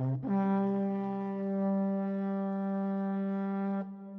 Mm-hmm.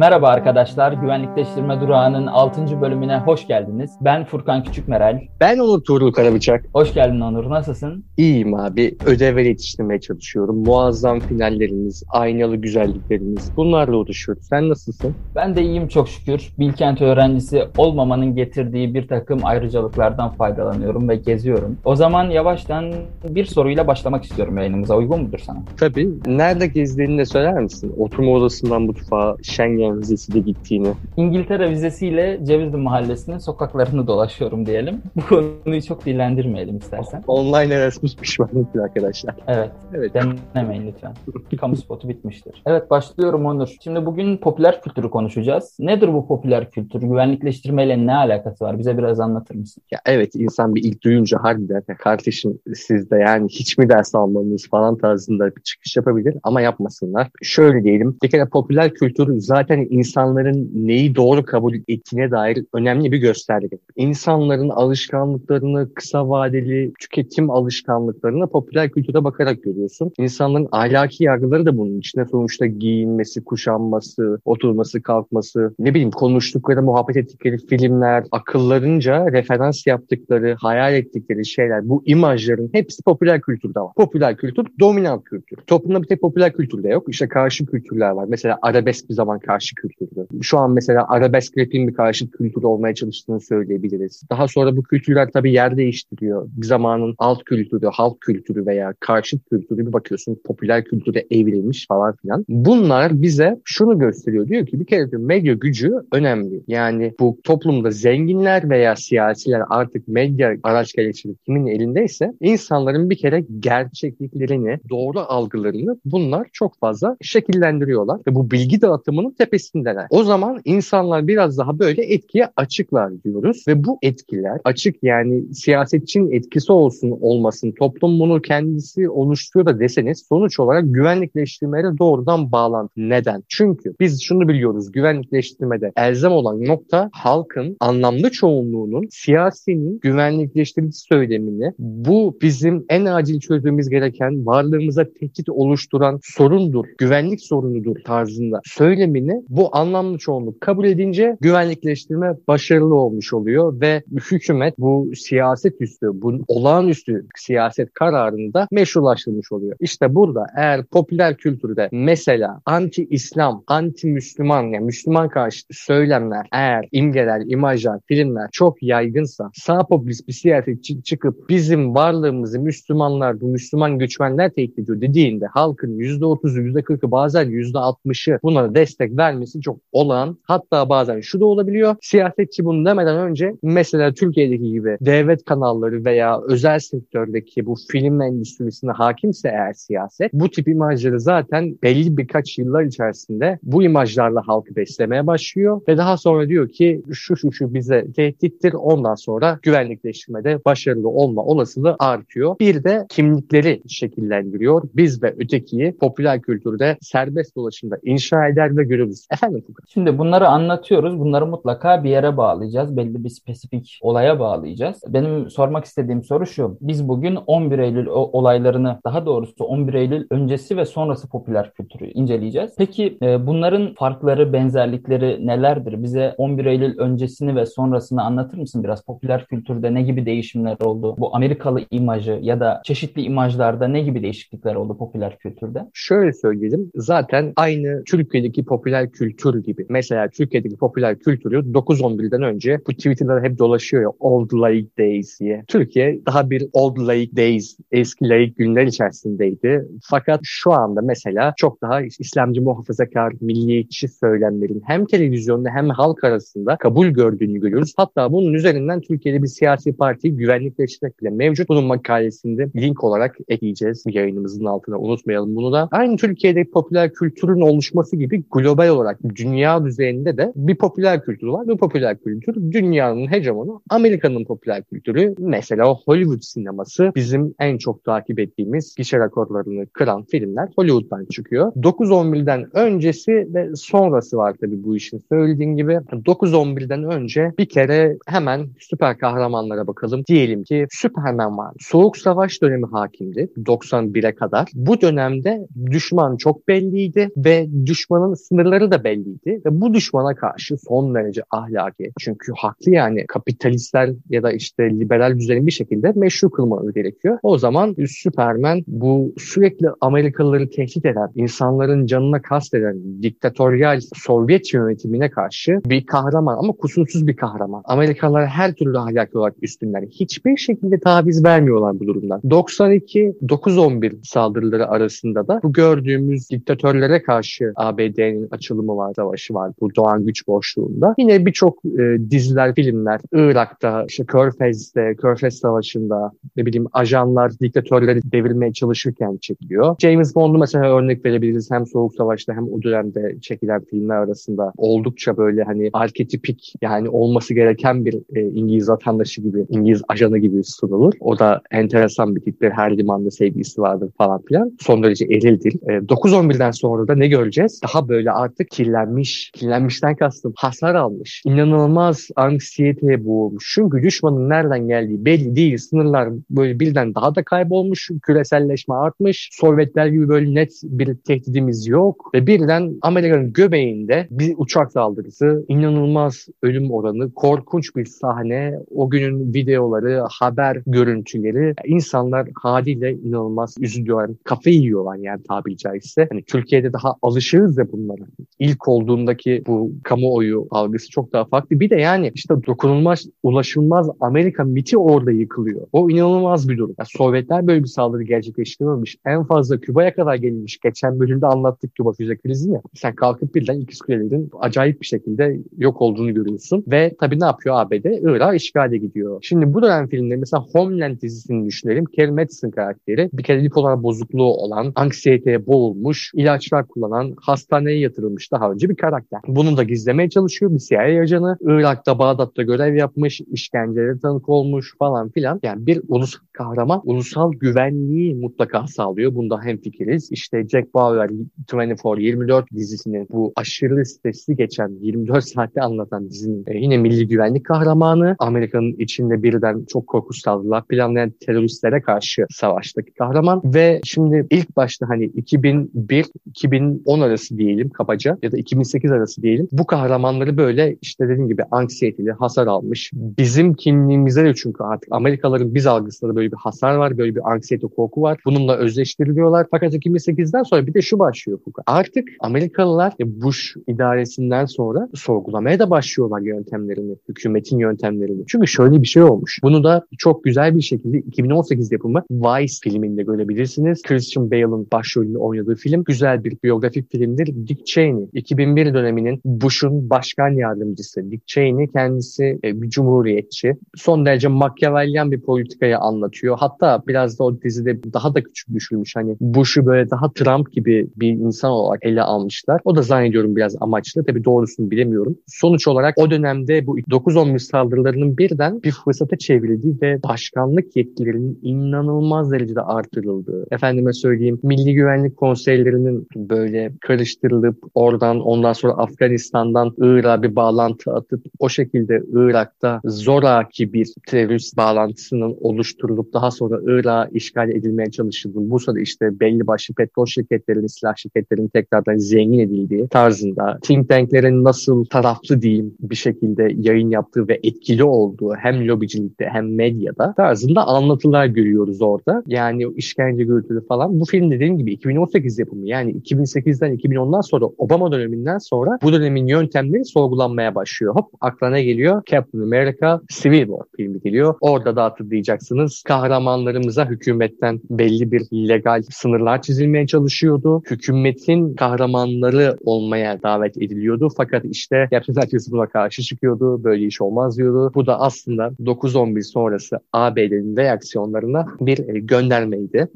Merhaba arkadaşlar, Güvenlikleştirme Durağı'nın 6. bölümüne hoş geldiniz. Ben Furkan Küçükmeral. Ben Onur Tuğrul Karabıçak. Hoş geldin Onur, nasılsın? İyiyim abi, ödevleri yetiştirmeye çalışıyorum. Muazzam finallerimiz, aynalı güzelliklerimiz, bunlarla uğraşıyoruz. Sen nasılsın? Ben de iyiyim çok şükür. Bilkent öğrencisi olmamanın getirdiği bir takım ayrıcalıklardan faydalanıyorum ve geziyorum. O zaman yavaştan bir soruyla başlamak istiyorum yayınımıza. Uygun mudur sana? Tabii. Nerede gezdiğini de söyler misin? Oturma odasından mutfağa, Schengen vizesi de gittiğini. İngiltere vizesiyle Cevizli Mahallesi'nin sokaklarını dolaşıyorum diyelim. Bu konuyu çok dillendirmeyelim istersen. Online Erasmus pişmanlıktır arkadaşlar. Evet. Evet. Denemeyin lütfen. Kamu spotu bitmiştir. Evet başlıyorum Onur. Şimdi bugün popüler kültürü konuşacağız. Nedir bu popüler kültür? Güvenlikleştirmeyle ne alakası var? Bize biraz anlatır mısın? Ya evet insan bir ilk duyunca harbiden "Ya kardeşim siz de yani hiç mi ders almanız falan tarzında bir çıkış yapabilir ama yapmasınlar. Şöyle diyelim bir kere popüler kültür zaten insanların neyi doğru kabul ettiğine dair önemli bir gösterge. İnsanların alışkanlıklarını, kısa vadeli tüketim alışkanlıklarını popüler kültüre bakarak görüyorsun. İnsanların ahlaki yargıları da bunun içinde sonuçta giyinmesi, kuşanması, oturması, kalkması, ne bileyim konuştukları, muhabbet ettikleri filmler, akıllarınca referans yaptıkları, hayal ettikleri şeyler, bu imajların hepsi popüler kültürde var. Popüler kültür dominant kültür. Toplumda bir tek popüler kültürde yok. İşte karşı kültürler var. Mesela arabesk bir zaman karşı kültürdü. Şu an mesela arabesk rapin bir karşı kültür olmaya çalıştığını söyleyebiliriz. Daha sonra bu kültürler tabii yer değiştiriyor. Bir zamanın alt kültürü, halk kültürü veya karşıt kültürü bir bakıyorsun popüler kültüre evrilmiş falan filan. Bunlar bize şunu gösteriyor. Diyor ki bir kere de medya gücü önemli. Yani bu toplumda zenginler veya siyasiler artık medya araç gereçleri kimin elindeyse insanların bir kere gerçekliklerini, doğru algılarını bunlar çok fazla şekillendiriyorlar. Ve bu bilgi dağıtımının tepesindeler. O zaman insanlar biraz daha böyle etkiye açıklar diyoruz. Ve bu etkiler açık yani siyasetçinin etkisi olsun olmasın toplum bunu kendisi oluşturuyor da deseniz sonuç olarak güvenlikleştirmeyle doğrudan bağlantı. Neden? Çünkü biz şunu biliyoruz güvenlikleştirmede elzem olan nokta halkın anlamlı çoğunluğunun siyasinin güvenlikleştirici söylemini bu bizim en acil çözmemiz gereken varlığımıza tehdit oluşturan sorundur, güvenlik sorunudur tarzında söylemini bu anlamlı çoğunluk kabul edince güvenlikleştirme başarılı olmuş oluyor ve hükümet bu siyaset üstü, bu olağanüstü siyaset kararında meşrulaştırmış oluyor. İşte burada eğer popüler kültürde mesela anti-İslam, anti-Müslüman yani Müslüman karşı söylemler eğer imgeler, imajlar, filmler çok yaygınsa sağ popülist bir siyasetçi çıkıp bizim varlığımızı Müslümanlar, bu Müslüman göçmenler tehdit ediyor dediğinde halkın %30'u, %40'ı bazen %60'ı buna destek vermesi çok olağan. Hatta bazen şu da olabiliyor. Siyasetçi bunu demeden önce mesela Türkiye'deki gibi devlet kanalları veya özel sektördeki bu film endüstrisine hakimse eğer siyaset bu tip imajları zaten belli birkaç yıllar içerisinde bu imajlarla halkı beslemeye başlıyor ve daha sonra diyor ki şu şu şu bize tehdittir ondan sonra güvenlikleştirmede başarılı olma olasılığı artıyor. Bir de kimlikleri şekillendiriyor. Biz ve ötekiyi popüler kültürde serbest dolaşımda inşa eder ve görürüz. Efendim Furkan? Şimdi bunları anlatıyoruz. Bunları mutlaka bir yere bağlayacağız. Belli bir spesifik olaya bağlayacağız. Benim sormak istediğim soru şu. Biz bugün 11 Eylül olaylarını, daha doğrusu 11 Eylül öncesi ve sonrası popüler kültürü inceleyeceğiz. Peki e, bunların farkları, benzerlikleri nelerdir? Bize 11 Eylül öncesini ve sonrasını anlatır mısın biraz? Popüler kültürde ne gibi değişimler oldu? Bu Amerikalı imajı ya da çeşitli imajlarda ne gibi değişiklikler oldu popüler kültürde? Şöyle söyleyelim. Zaten aynı Türkiye'deki popüler kültür gibi. Mesela Türkiye'deki popüler kültürü 9-11'den önce bu Twitter'da hep dolaşıyor ya Old Laik Days diye. Türkiye daha bir Old Laik Days, eski laik günler içerisindeydi. Fakat şu anda mesela çok daha İslamcı muhafazakar, milliyetçi söylemlerin hem televizyonda hem halk arasında kabul gördüğünü görüyoruz. Hatta bunun üzerinden Türkiye'de bir siyasi partiyi güvenlikleştirmek bile mevcut. Bunun makalesinde link olarak ekleyeceğiz yayınımızın altına unutmayalım bunu da. Aynı Türkiye'de popüler kültürün oluşması gibi global olarak dünya düzeyinde de bir popüler kültür var. Bu popüler kültür dünyanın hegemonu Amerika'nın popüler kültürü. Mesela Hollywood sineması bizim en çok takip ettiğimiz gişe rekorlarını kıran filmler Hollywood'dan çıkıyor. 9-11'den öncesi ve sonrası var tabii bu işin söylediğin gibi. 9-11'den önce bir kere hemen süper kahramanlara bakalım. Diyelim ki Superman var. Soğuk Savaş dönemi hakimdi 91'e kadar. Bu dönemde düşman çok belliydi ve düşmanın sınırları da belliydi. Ve bu düşmana karşı son derece ahlaki. Çünkü haklı yani kapitalistler ya da işte liberal düzeni bir şekilde meşru kılmaları gerekiyor. O zaman Superman bu sürekli Amerikalıları tehdit eden, insanların canına kasteden diktatöryal Sovyet yönetimine karşı bir kahraman ama kusursuz bir kahraman. Amerikalılar her türlü ahlaki olarak üstünler. Hiçbir şekilde taviz vermiyorlar bu durumdan. 92-9-11 saldırıları arasında da bu gördüğümüz diktatörlere karşı ABD'nin açılımı var, savaşı var bu doğan güç boşluğunda. Yine birçok e, diziler, filmler Irak'ta, işte Körfez'de, Körfez Savaşı'nda ne bileyim ajanlar diktatörleri devirmeye çalışırken çekiliyor. James Bond'u mesela örnek verebiliriz. Hem Soğuk Savaş'ta hem o dönemde çekilen filmler arasında oldukça böyle hani arketipik yani olması gereken bir e, İngiliz vatandaşı gibi, İngiliz ajanı gibi sunulur. O da enteresan bir tiptir. Her limanda sevgisi vardır falan filan. Son derece erildir. E, 9-11'den sonra da ne göreceğiz? Daha böyle artık kirlenmiş. Kirlenmişten kastım hasar almış. İnanılmaz anksiyeteye boğulmuş. Çünkü düşmanın nereden geldiği belli değil. Sınırlar böyle birden daha da kaybolmuş. Küreselleşme artmış. Sovyetler gibi böyle net bir tehdidimiz yok. Ve birden Amerika'nın göbeğinde bir uçak saldırısı, inanılmaz ölüm oranı, korkunç bir sahne, o günün videoları, haber görüntüleri. insanlar haliyle inanılmaz üzülüyorlar. Kafayı yiyorlar yani tabiri caizse. Hani Türkiye'de daha alışığız ya bunlara. İlk olduğundaki bu kamuoyu algısı çok daha farklı. Bir de yani işte dokunulmaz, ulaşılmaz Amerika miti orada yıkılıyor. O inanılmaz bir durum. Yani Sovyetler böyle bir saldırı gerçekleştirmemiş. En fazla Küba'ya kadar gelinmiş. Geçen bölümde anlattık Küba füze krizini ya. Sen kalkıp birden ikiz kulelerin acayip bir şekilde yok olduğunu görüyorsun. Ve tabii ne yapıyor ABD? Irak'a işgale gidiyor. Şimdi bu dönem filmleri mesela Homeland dizisini düşünelim. Carrie Madison karakteri bir kere bipolar bozukluğu olan, anksiyeteye boğulmuş, ilaçlar kullanan, hastaneye yatırılmış daha önce bir karakter. Bunu da gizlemeye çalışıyor bir CIA ajanı. Irak'ta, Bağdat'ta görev yapmış, işkencelere tanık olmuş falan filan. Yani bir ulusal kahraman ulusal güvenliği mutlaka sağlıyor. Bunda hem fikiriz. İşte Jack Bauer 24-24 dizisinin bu aşırı stresli geçen 24 saatte anlatan dizinin e, yine milli güvenlik kahramanı. Amerika'nın içinde birden çok korkunç saldırılar planlayan teröristlere karşı savaştaki kahraman ve şimdi ilk başta hani 2001-2010 arası diyelim kabaca ya da 2008 arası diyelim bu kahramanları böyle işte dediğim gibi anksiyeteli hasar almış. Bizim kimliğimize de çünkü artık Amerikalıların biz algısında böyle bir hasar var, böyle bir anksiyete korku var. Bununla özleştiriliyorlar. Fakat 2008'den sonra bir de şu başlıyor Foucault. Artık Amerikalılar Bush idaresinden sonra sorgulamaya da başlıyorlar yöntemlerini, hükümetin yöntemlerini. Çünkü şöyle bir şey olmuş. Bunu da çok güzel bir şekilde 2018 yapımı Vice filminde görebilirsiniz. Christian Bale'ın başrolünde oynadığı film güzel bir biyografik filmdir. Dick Cheney 2001 döneminin Bush'un başkan yardımcısı. Dick Cheney kendisi e, bir cumhuriyetçi. Son derece makyavelyan bir politikayı anlatıyor. Hatta biraz da o dizide daha da küçük düşürmüş. Hani Bush'u böyle daha Trump gibi bir insan olarak ele almışlar. O da zannediyorum biraz amaçlı. Tabii doğrusunu bilemiyorum. Sonuç olarak o dönemde bu 9-11 saldırılarının birden bir fırsata çevrildiği ve başkanlık yetkilerinin inanılmaz derecede artırıldığı. Efendime söyleyeyim Milli Güvenlik Konseylerinin böyle karıştırılıp oradan ondan sonra Afganistan'dan Irak'a bir bağlantı atıp o şekilde Irak'ta zoraki bir terörist bağlantısının oluşturulup daha sonra Irak'a işgal edilmeye çalışıldığı. Bu sırada işte belli başlı petrol şirketlerinin, silah şirketlerinin tekrardan zengin edildiği tarzında think tanklerin nasıl taraflı diyeyim bir şekilde yayın yaptığı ve etkili olduğu hem lobicilikte hem medyada tarzında anlatılar görüyoruz orada. Yani işkence görüntülü falan. Bu film dediğim gibi 2018 yapımı. Yani 2008'den 2010'dan sonra Obama döneminden sonra bu dönemin yöntemleri sorgulanmaya başlıyor. Hop aklına geliyor Captain America Civil War filmi geliyor. Orada da hatırlayacaksınız. Kahramanlarımıza hükümetten belli bir legal sınırlar çizilmeye çalışıyordu. Hükümetin kahramanları olmaya davet ediliyordu. Fakat işte yapacak herkes buna karşı çıkıyordu. Böyle iş olmaz diyordu. Bu da aslında 9-11 sonrası ABD'nin reaksiyonlarına bir e, göndermeydi.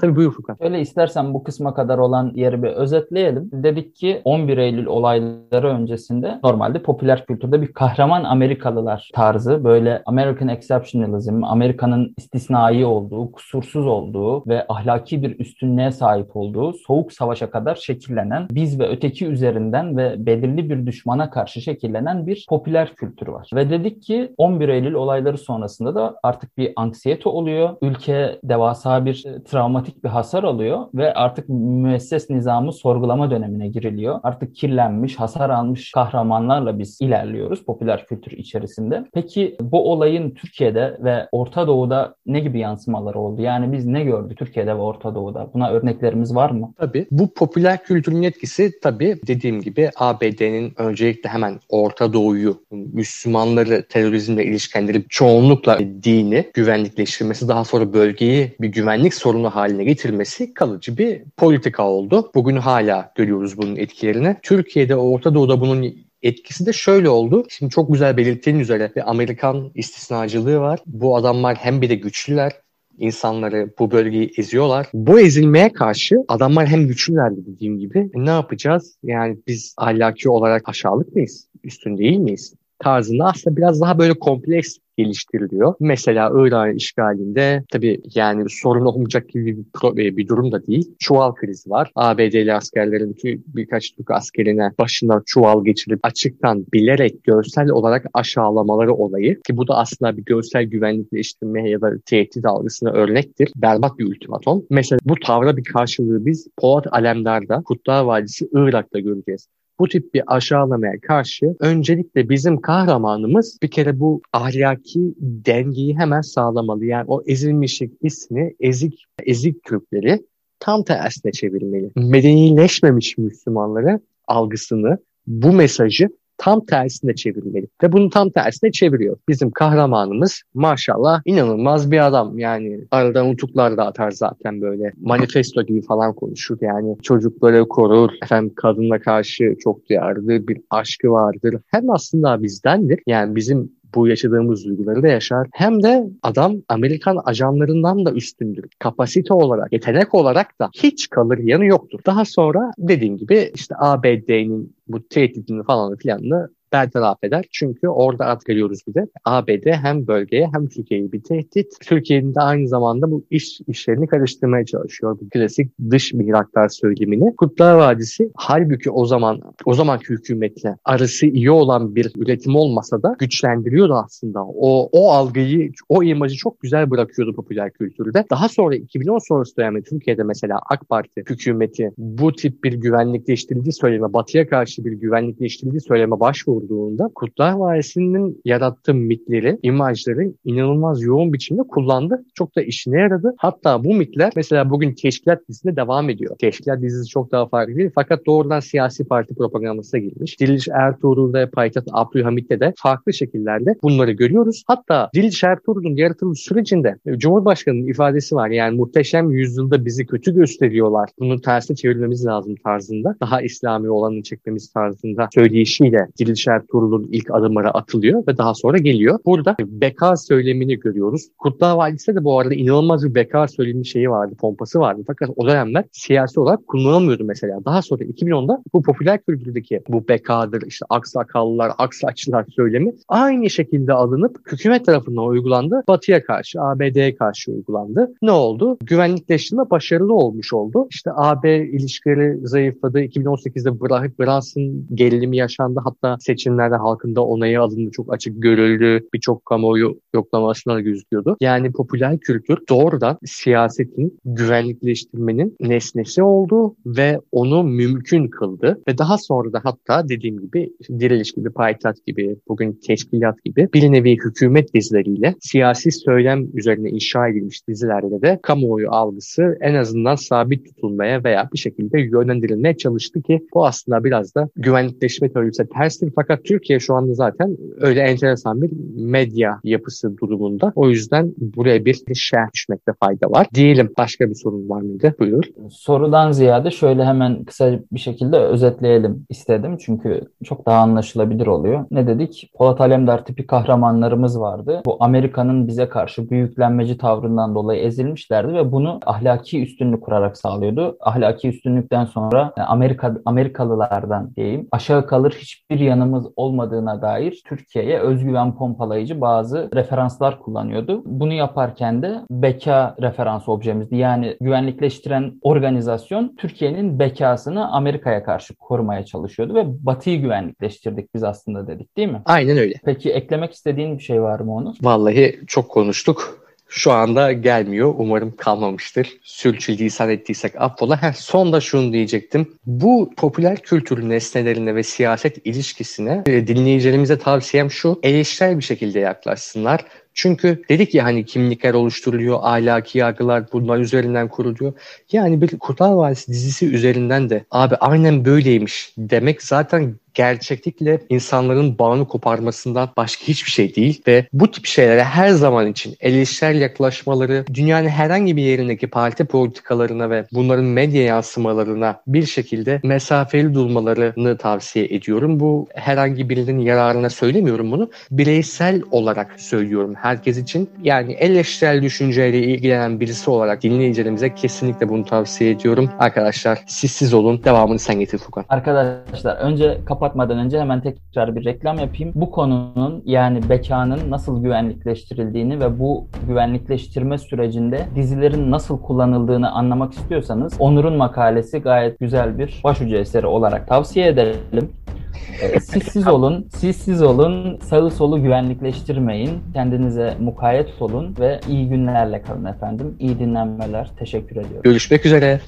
Tabii buyur Furkan. Öyle istersen bu kısma kadar olan yeri bir özetleyelim. Dedik ki 11 Eylül olayları öncesinde normalde popüler kültürde bir kahraman Amerikalılar tarzı böyle American Exceptionalism, Amerika'nın istisnai olduğu, kusursuz olduğu ve ahlaki bir üstünlüğe sahip olduğu soğuk savaşa kadar şekillenen biz ve öteki üzerinden ve belirli bir düşmana karşı şekillenen bir popüler kültür var. Ve dedik ki 11 Eylül olayları sonrasında da artık bir anksiyete oluyor. Ülke devasa bir e, travmatik bir hasar alıyor ve artık müesses nizamı sorgulama dönemine giriliyor. Artık kirlenmiş, hasar almış kahramanlarla biz ilerliyoruz popüler kültür içerisinde. Peki bu olayın Türkiye'de ve Orta Doğu'da ne gibi yansımaları oldu? Yani biz ne gördük Türkiye'de ve Orta Doğu'da? Buna örneklerimiz var mı? Tabii. Bu popüler kültürün etkisi tabii dediğim gibi ABD'nin öncelikle hemen Orta Doğu'yu, Müslümanları terörizmle ilişkilendirip çoğunlukla dini güvenlikleştirmesi daha sonra bölgeyi bir güvenlik sorunu haline getirmesi kalıcı bir politika oldu. Bugün hala görüyoruz bunun etkilerini. Türkiye'de Orta Doğu'da bunun etkisi de şöyle oldu. Şimdi çok güzel belirttiğin üzere bir Amerikan istisnacılığı var. Bu adamlar hem bir de güçlüler insanları bu bölgeyi eziyorlar. Bu ezilmeye karşı adamlar hem güçlüler dediğim gibi ne yapacağız? Yani biz ahlaki olarak aşağılık mıyız? Üstün değil miyiz? Tarzında aslında biraz daha böyle kompleks geliştiriliyor. Mesela Irak işgalinde tabii yani sorun olmayacak gibi bir, e, bir durum da değil. Çuval krizi var. ABD'li askerlerin birkaç Türk askerine başından çuval geçirip açıktan bilerek görsel olarak aşağılamaları olayı ki bu da aslında bir görsel güvenlikleştirme ya da tehdit algısına örnektir. Berbat bir ultimatom. Mesela bu tavra bir karşılığı biz Polat Alemdar'da Kutlar Vadisi Irak'ta göreceğiz bu tip bir aşağılamaya karşı öncelikle bizim kahramanımız bir kere bu ahlaki dengeyi hemen sağlamalı. Yani o ezilmişlik ismi ezik, ezik Türkleri tam tersine çevirmeli. Medenileşmemiş Müslümanları algısını, bu mesajı tam tersine çevirmeli. Ve bunu tam tersine çeviriyor. Bizim kahramanımız maşallah inanılmaz bir adam. Yani aradan utuklar da atar zaten böyle. Manifesto gibi falan konuşur. Yani çocukları korur. Efendim kadınla karşı çok duyarlı bir aşkı vardır. Hem aslında bizdendir. Yani bizim bu yaşadığımız duyguları da yaşar. Hem de adam Amerikan ajanlarından da üstündür. Kapasite olarak, yetenek olarak da hiç kalır yanı yoktur. Daha sonra dediğim gibi işte ABD'nin bu tehditini falan filanını bertaraf eder. Çünkü orada at görüyoruz bir de. ABD hem bölgeye hem Türkiye'ye bir tehdit. Türkiye'nin de aynı zamanda bu iş işlerini karıştırmaya çalışıyor. Bu klasik dış mihraklar söylemini. Kutlar Vadisi halbuki o zaman o zamanki hükümetle arası iyi olan bir üretim olmasa da güçlendiriyordu aslında. O o algıyı, o imajı çok güzel bırakıyordu popüler kültürde. Daha sonra 2010 sonrası dönemde Türkiye'de mesela AK Parti hükümeti bu tip bir güvenlikleştirildiği söyleme, batıya karşı bir güvenlikleştirildiği söyleme başvurdu kurduğunda Kurtlar Vadisi'nin yarattığı mitleri, imajları inanılmaz yoğun biçimde kullandı. Çok da işine yaradı. Hatta bu mitler mesela bugün Teşkilat dizisinde devam ediyor. Teşkilat dizisi çok daha farklı değil fakat doğrudan siyasi parti propagandasına girmiş. Diliş Ertuğrul'da Payitaht Abdülhamit'te de farklı şekillerde bunları görüyoruz. Hatta Diliş Ertuğrul'un yaratılış sürecinde Cumhurbaşkanı'nın ifadesi var. Yani muhteşem yüzyılda bizi kötü gösteriyorlar. Bunu tersine çevirmemiz lazım tarzında. Daha İslami olanı çekmemiz tarzında söyleyişiyle Diliş Ertuğrul'un ilk adımları atılıyor ve daha sonra geliyor. Burada beka söylemini görüyoruz. Kurtlar Vadisi'de de bu arada inanılmaz bir beka söylemi şeyi vardı, pompası vardı. Fakat o dönemler siyasi olarak kullanılmıyordu mesela. Daha sonra 2010'da bu popüler kültürdeki bu bekadır, işte aksakallılar, aksaçlılar söylemi aynı şekilde alınıp hükümet tarafından uygulandı. Batı'ya karşı, ABD'ye karşı uygulandı. Ne oldu? Güvenlikleştirme başarılı olmuş oldu. İşte AB ilişkileri zayıfladı. 2018'de Brunson gerilimi yaşandı. Hatta seçimlerde halkında onayı alındı çok açık görüldü. Birçok kamuoyu yoklamasına da gözüküyordu. Yani popüler kültür doğrudan siyasetin güvenlikleştirmenin nesnesi oldu ve onu mümkün kıldı. Ve daha sonra da hatta dediğim gibi diriliş gibi, payitaht gibi, bugün teşkilat gibi bir nevi hükümet dizileriyle siyasi söylem üzerine inşa edilmiş dizilerde de kamuoyu algısı en azından sabit tutulmaya veya bir şekilde yönlendirilmeye çalıştı ki bu aslında biraz da güvenlikleşme teorisi terstir. Fakat Fakat Türkiye şu anda zaten öyle enteresan bir medya yapısı durumunda. O yüzden buraya bir şerh düşmekte fayda var. Diyelim başka bir sorun var mıydı? Buyur. Sorudan ziyade şöyle hemen kısa bir şekilde özetleyelim istedim. Çünkü çok daha anlaşılabilir oluyor. Ne dedik? Polat Alemdar tipi kahramanlarımız vardı. Bu Amerika'nın bize karşı büyüklenmeci tavrından dolayı ezilmişlerdi ve bunu ahlaki üstünlük kurarak sağlıyordu. Ahlaki üstünlükten sonra Amerika Amerikalılardan diyeyim aşağı kalır hiçbir yanımız olmadığına dair Türkiye'ye özgüven pompalayıcı bazı referanslar kullanıyordu. Bunu yaparken de beka referans objemizdi. Yani güvenlikleştiren organizasyon Türkiye'nin bekasını Amerika'ya karşı korumaya çalışıyordu ve Batı'yı güvenlikleştirdik biz aslında dedik değil mi? Aynen öyle. Peki eklemek istediğin bir şey var mı onu? Vallahi çok konuştuk. Şu anda gelmiyor. Umarım kalmamıştır. Sürçülisan ettiysek affola. Heh, son da şunu diyecektim. Bu popüler kültür nesnelerine ve siyaset ilişkisine e, dinleyicilerimize tavsiyem şu. Eleştirel bir şekilde yaklaşsınlar. Çünkü dedik ya hani kimlikler oluşturuluyor, ahlaki yargılar bunlar üzerinden kuruluyor. Yani bir Kurtlar Vadisi dizisi üzerinden de abi aynen böyleymiş demek zaten gerçeklikle insanların bağını koparmasından başka hiçbir şey değil ve bu tip şeylere her zaman için eleştirel yaklaşmaları dünyanın herhangi bir yerindeki parti politikalarına ve bunların medya yansımalarına bir şekilde mesafeli durmalarını tavsiye ediyorum. Bu herhangi birinin yararına söylemiyorum bunu. Bireysel olarak söylüyorum herkes için. Yani eleştirel düşünceyle ilgilenen birisi olarak dinleyicilerimize kesinlikle bunu tavsiye ediyorum. Arkadaşlar siz olun. Devamını sen getir Furkan. Arkadaşlar önce kapatmadan önce hemen tekrar bir reklam yapayım. Bu konunun yani bekanın nasıl güvenlikleştirildiğini ve bu güvenlikleştirme sürecinde dizilerin nasıl kullanıldığını anlamak istiyorsanız Onur'un makalesi gayet güzel bir başucu eseri olarak tavsiye edelim. Ee, siz siz olun, siz siz olun, sağı solu güvenlikleştirmeyin, kendinize mukayyet olun ve iyi günlerle kalın efendim. İyi dinlenmeler, teşekkür ediyorum. Görüşmek üzere.